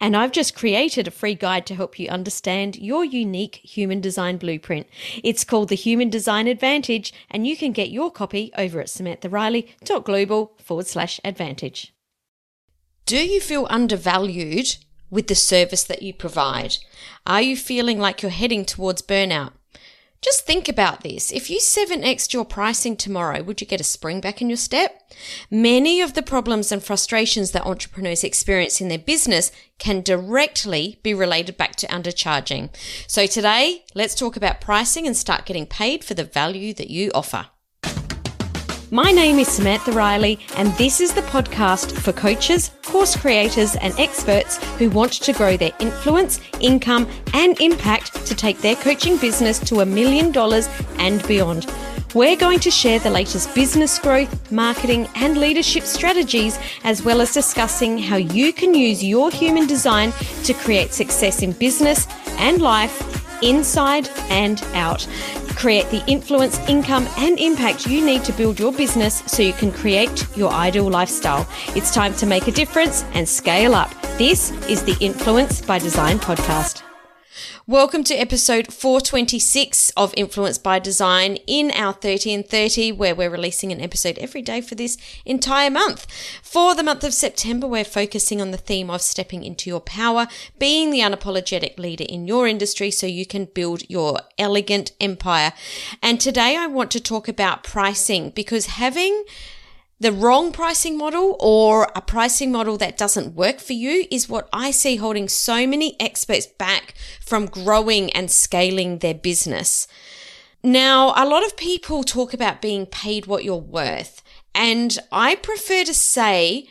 And I've just created a free guide to help you understand your unique human design blueprint. It's called the Human Design Advantage, and you can get your copy over at samanthariley.global forward slash advantage. Do you feel undervalued with the service that you provide? Are you feeling like you're heading towards burnout? Just think about this. If you 7x your pricing tomorrow, would you get a spring back in your step? Many of the problems and frustrations that entrepreneurs experience in their business can directly be related back to undercharging. So today, let's talk about pricing and start getting paid for the value that you offer. My name is Samantha Riley, and this is the podcast for coaches, course creators, and experts who want to grow their influence, income, and impact to take their coaching business to a million dollars and beyond. We're going to share the latest business growth, marketing, and leadership strategies, as well as discussing how you can use your human design to create success in business and life inside and out. Create the influence, income, and impact you need to build your business so you can create your ideal lifestyle. It's time to make a difference and scale up. This is the Influence by Design podcast. Welcome to episode 426 of Influence by Design in our 30 and 30, where we're releasing an episode every day for this entire month. For the month of September, we're focusing on the theme of stepping into your power, being the unapologetic leader in your industry so you can build your elegant empire. And today I want to talk about pricing because having the wrong pricing model or a pricing model that doesn't work for you is what I see holding so many experts back from growing and scaling their business. Now, a lot of people talk about being paid what you're worth, and I prefer to say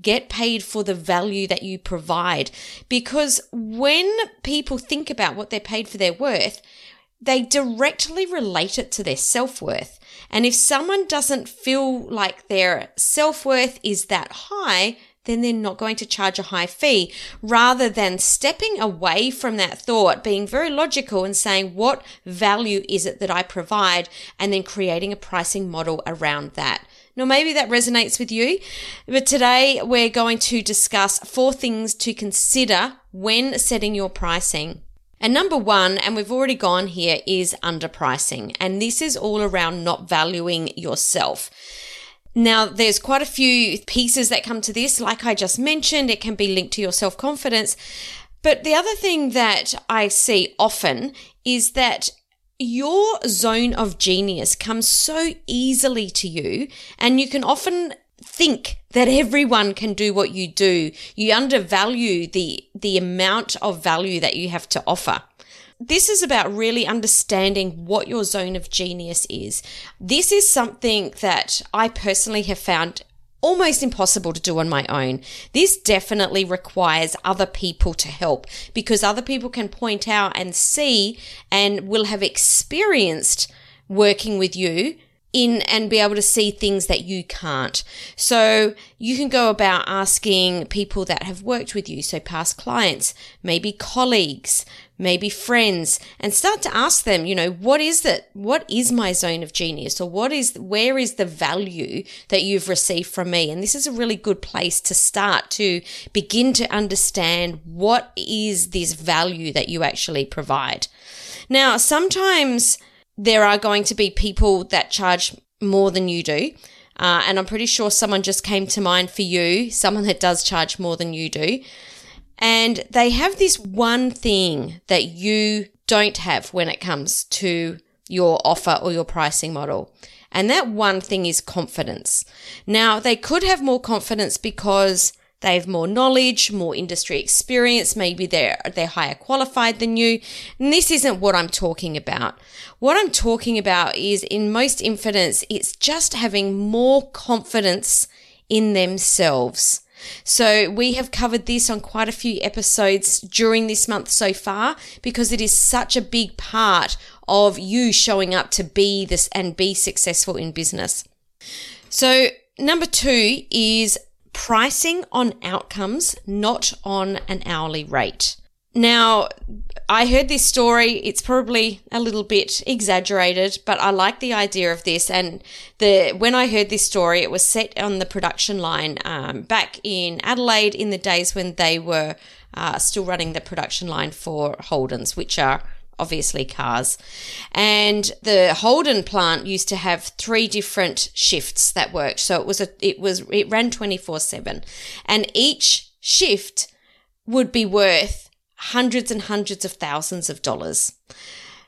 get paid for the value that you provide because when people think about what they're paid for their worth, they directly relate it to their self worth. And if someone doesn't feel like their self worth is that high, then they're not going to charge a high fee rather than stepping away from that thought, being very logical and saying, what value is it that I provide? And then creating a pricing model around that. Now, maybe that resonates with you, but today we're going to discuss four things to consider when setting your pricing. And number one, and we've already gone here, is underpricing. And this is all around not valuing yourself. Now, there's quite a few pieces that come to this. Like I just mentioned, it can be linked to your self confidence. But the other thing that I see often is that your zone of genius comes so easily to you, and you can often think that everyone can do what you do. You undervalue the, the amount of value that you have to offer. This is about really understanding what your zone of genius is. This is something that I personally have found almost impossible to do on my own. This definitely requires other people to help because other people can point out and see and will have experienced working with you in and be able to see things that you can't. So you can go about asking people that have worked with you, so past clients, maybe colleagues, maybe friends, and start to ask them, you know, what is that? What is my zone of genius or what is, where is the value that you've received from me? And this is a really good place to start to begin to understand what is this value that you actually provide. Now, sometimes there are going to be people that charge more than you do. Uh, and I'm pretty sure someone just came to mind for you, someone that does charge more than you do. And they have this one thing that you don't have when it comes to your offer or your pricing model. And that one thing is confidence. Now, they could have more confidence because they have more knowledge, more industry experience. Maybe they're, they're higher qualified than you. And this isn't what I'm talking about. What I'm talking about is in most infinite, it's just having more confidence in themselves. So we have covered this on quite a few episodes during this month so far because it is such a big part of you showing up to be this and be successful in business. So number two is pricing on outcomes, not on an hourly rate. Now, I heard this story. It's probably a little bit exaggerated, but I like the idea of this. And the when I heard this story, it was set on the production line um, back in Adelaide in the days when they were uh, still running the production line for Holdens, which are obviously cars. And the Holden plant used to have three different shifts that worked. So it was a it was it ran 24/7 and each shift would be worth hundreds and hundreds of thousands of dollars.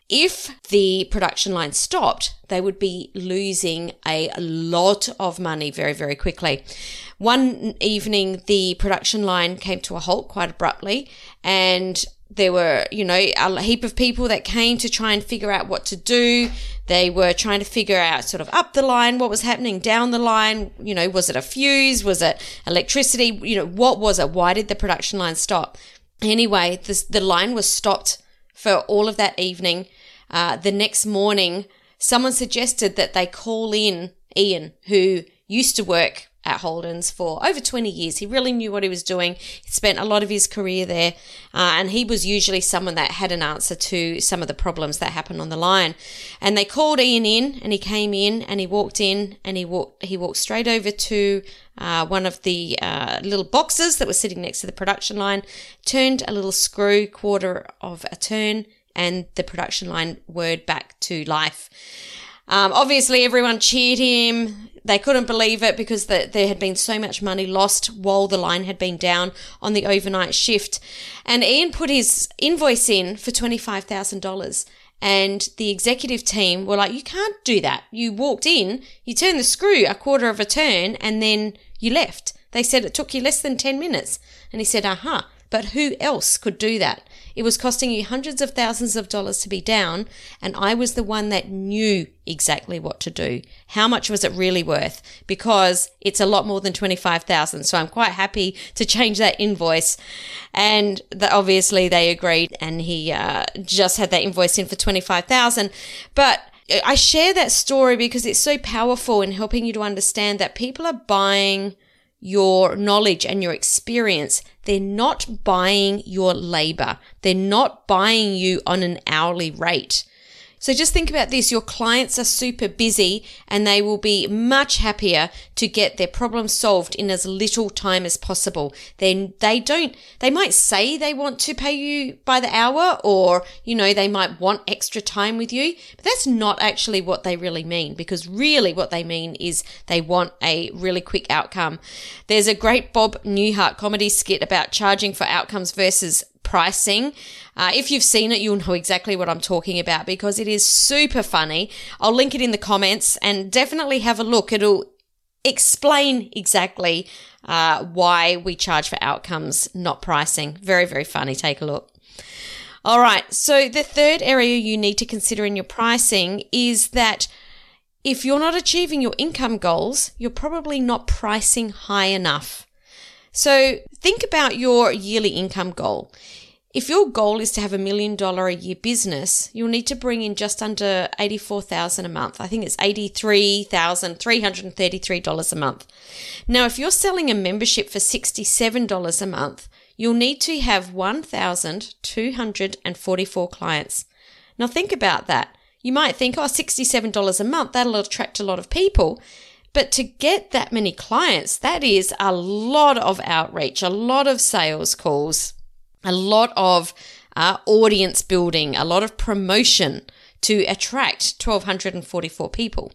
If the production line stopped, they would be losing a lot of money very, very quickly. One evening, the production line came to a halt quite abruptly, and there were, you know, a heap of people that came to try and figure out what to do. They were trying to figure out sort of up the line, what was happening down the line. You know, was it a fuse? Was it electricity? You know, what was it? Why did the production line stop? Anyway, this, the line was stopped for all of that evening. Uh, the next morning, someone suggested that they call in Ian, who used to work at Holden's for over 20 years. He really knew what he was doing. He spent a lot of his career there, uh, and he was usually someone that had an answer to some of the problems that happened on the line. And they called Ian in, and he came in, and he walked in, and he walked he walked straight over to uh, one of the uh, little boxes that was sitting next to the production line, turned a little screw quarter of a turn, and the production line whirred back to life. Um, obviously, everyone cheered him. They couldn't believe it because the, there had been so much money lost while the line had been down on the overnight shift. And Ian put his invoice in for $25,000. And the executive team were like, You can't do that. You walked in, you turned the screw a quarter of a turn, and then you left. They said it took you less than 10 minutes. And he said, Aha. Uh-huh. But who else could do that? It was costing you hundreds of thousands of dollars to be down, and I was the one that knew exactly what to do. How much was it really worth? Because it's a lot more than 25,000. So I'm quite happy to change that invoice. And the, obviously they agreed and he uh, just had that invoice in for 25,000. But I share that story because it's so powerful in helping you to understand that people are buying your knowledge and your experience. They're not buying your labor. They're not buying you on an hourly rate. So just think about this. Your clients are super busy and they will be much happier to get their problem solved in as little time as possible. Then they don't, they might say they want to pay you by the hour or, you know, they might want extra time with you, but that's not actually what they really mean because really what they mean is they want a really quick outcome. There's a great Bob Newhart comedy skit about charging for outcomes versus pricing. Uh, if you've seen it, you'll know exactly what I'm talking about because it is super funny. I'll link it in the comments and definitely have a look. It'll explain exactly uh, why we charge for outcomes, not pricing. Very, very funny. Take a look. All right. So the third area you need to consider in your pricing is that if you're not achieving your income goals, you're probably not pricing high enough. So think about your yearly income goal. If your goal is to have a million dollar a year business, you'll need to bring in just under 84,000 a month. I think it's $83,333 a month. Now, if you're selling a membership for $67 a month, you'll need to have 1,244 clients. Now think about that. You might think, oh, $67 a month, that'll attract a lot of people. But to get that many clients, that is a lot of outreach, a lot of sales calls, a lot of uh, audience building, a lot of promotion to attract 1,244 people.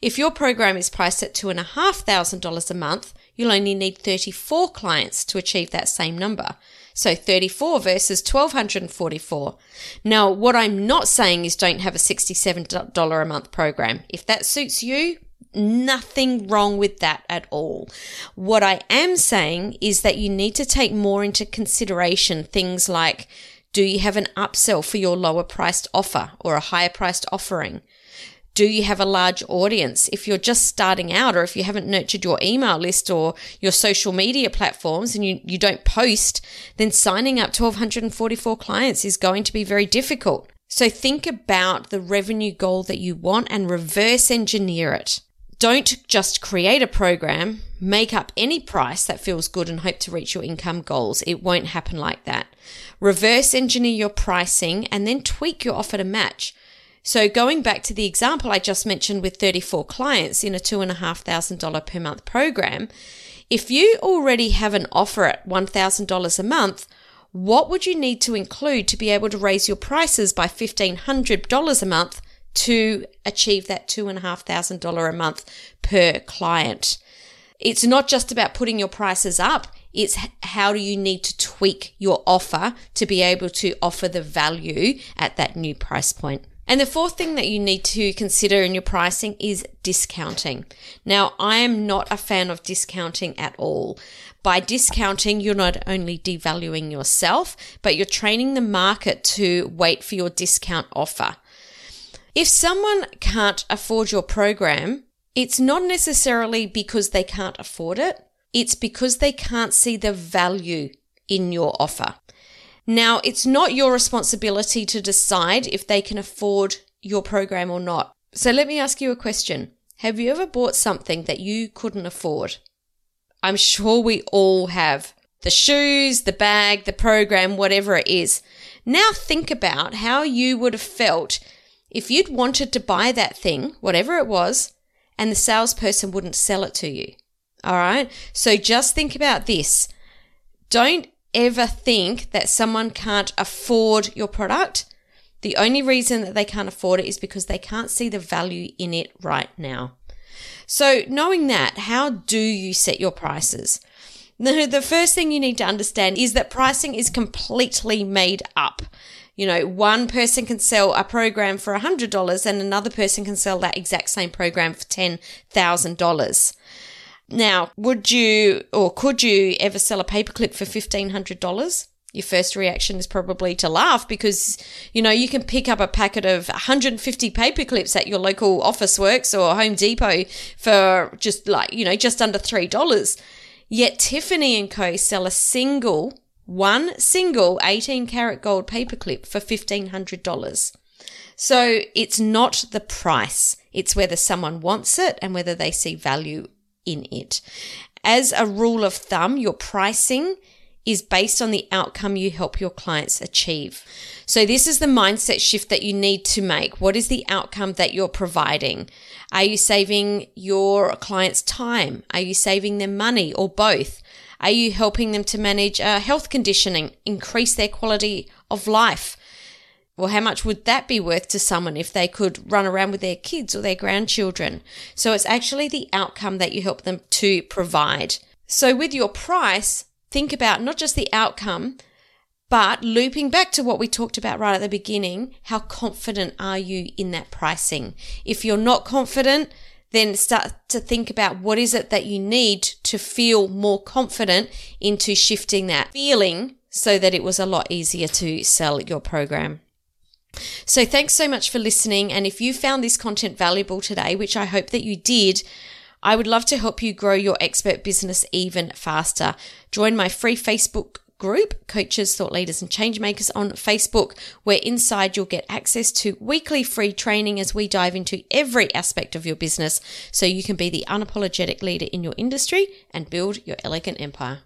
If your program is priced at $2,500 a month, you'll only need 34 clients to achieve that same number. So 34 versus 1244. Now, what I'm not saying is don't have a $67 a month program. If that suits you, nothing wrong with that at all. What I am saying is that you need to take more into consideration things like do you have an upsell for your lower priced offer or a higher priced offering? Do you have a large audience? If you're just starting out or if you haven't nurtured your email list or your social media platforms and you, you don't post, then signing up 1,244 clients is going to be very difficult. So think about the revenue goal that you want and reverse engineer it. Don't just create a program, make up any price that feels good and hope to reach your income goals. It won't happen like that. Reverse engineer your pricing and then tweak your offer to match. So going back to the example I just mentioned with 34 clients in a $2,500 per month program, if you already have an offer at $1,000 a month, what would you need to include to be able to raise your prices by $1,500 a month to achieve that $2,500 a month per client? It's not just about putting your prices up. It's how do you need to tweak your offer to be able to offer the value at that new price point. And the fourth thing that you need to consider in your pricing is discounting. Now, I am not a fan of discounting at all. By discounting, you're not only devaluing yourself, but you're training the market to wait for your discount offer. If someone can't afford your program, it's not necessarily because they can't afford it. It's because they can't see the value in your offer. Now, it's not your responsibility to decide if they can afford your program or not. So let me ask you a question. Have you ever bought something that you couldn't afford? I'm sure we all have. The shoes, the bag, the program, whatever it is. Now think about how you would have felt if you'd wanted to buy that thing, whatever it was, and the salesperson wouldn't sell it to you. All right. So just think about this. Don't ever think that someone can't afford your product. The only reason that they can't afford it is because they can't see the value in it right now. So, knowing that, how do you set your prices? The, first thing you need to understand is that pricing is completely made up. You know, one person can sell a program for $100 and another person can sell that exact same program for $10,000. Now, would you or could you ever sell a paperclip for $1,500? Your first reaction is probably to laugh because, you know, you can pick up a packet of 150 paper clips at your local Officeworks or Home Depot for just like, you know, just under $3. Yet Tiffany and Co. sell a single, one single 18 karat gold paperclip for $1,500. So it's not the price. It's whether someone wants it and whether they see value in it. As a rule of thumb, your pricing is based on the outcome you help your clients achieve. So, this is the mindset shift that you need to make. What is the outcome that you're providing? Are you saving your clients time? Are you saving them money or both? Are you helping them to manage a health conditioning, increase their quality of life? Well, how much would that be worth to someone if they could run around with their kids or their grandchildren? So it's actually the outcome that you help them to provide. So with your price, think about not just the outcome, but looping back to what we talked about right at the beginning, how confident are you in that pricing? If you're not confident, then start to think about what is it that you need to feel more confident into shifting that feeling so that it was a lot easier to sell your program. So thanks so much for listening. And if you found this content valuable today, which I hope that you did, I would love to help you grow your expert business even faster. Join my free Facebook group, Coaches, Thought Leaders, and Changemakers on Facebook, where inside you'll get access to weekly free training as we dive into every aspect of your business so you can be the unapologetic leader in your industry and build your elegant empire.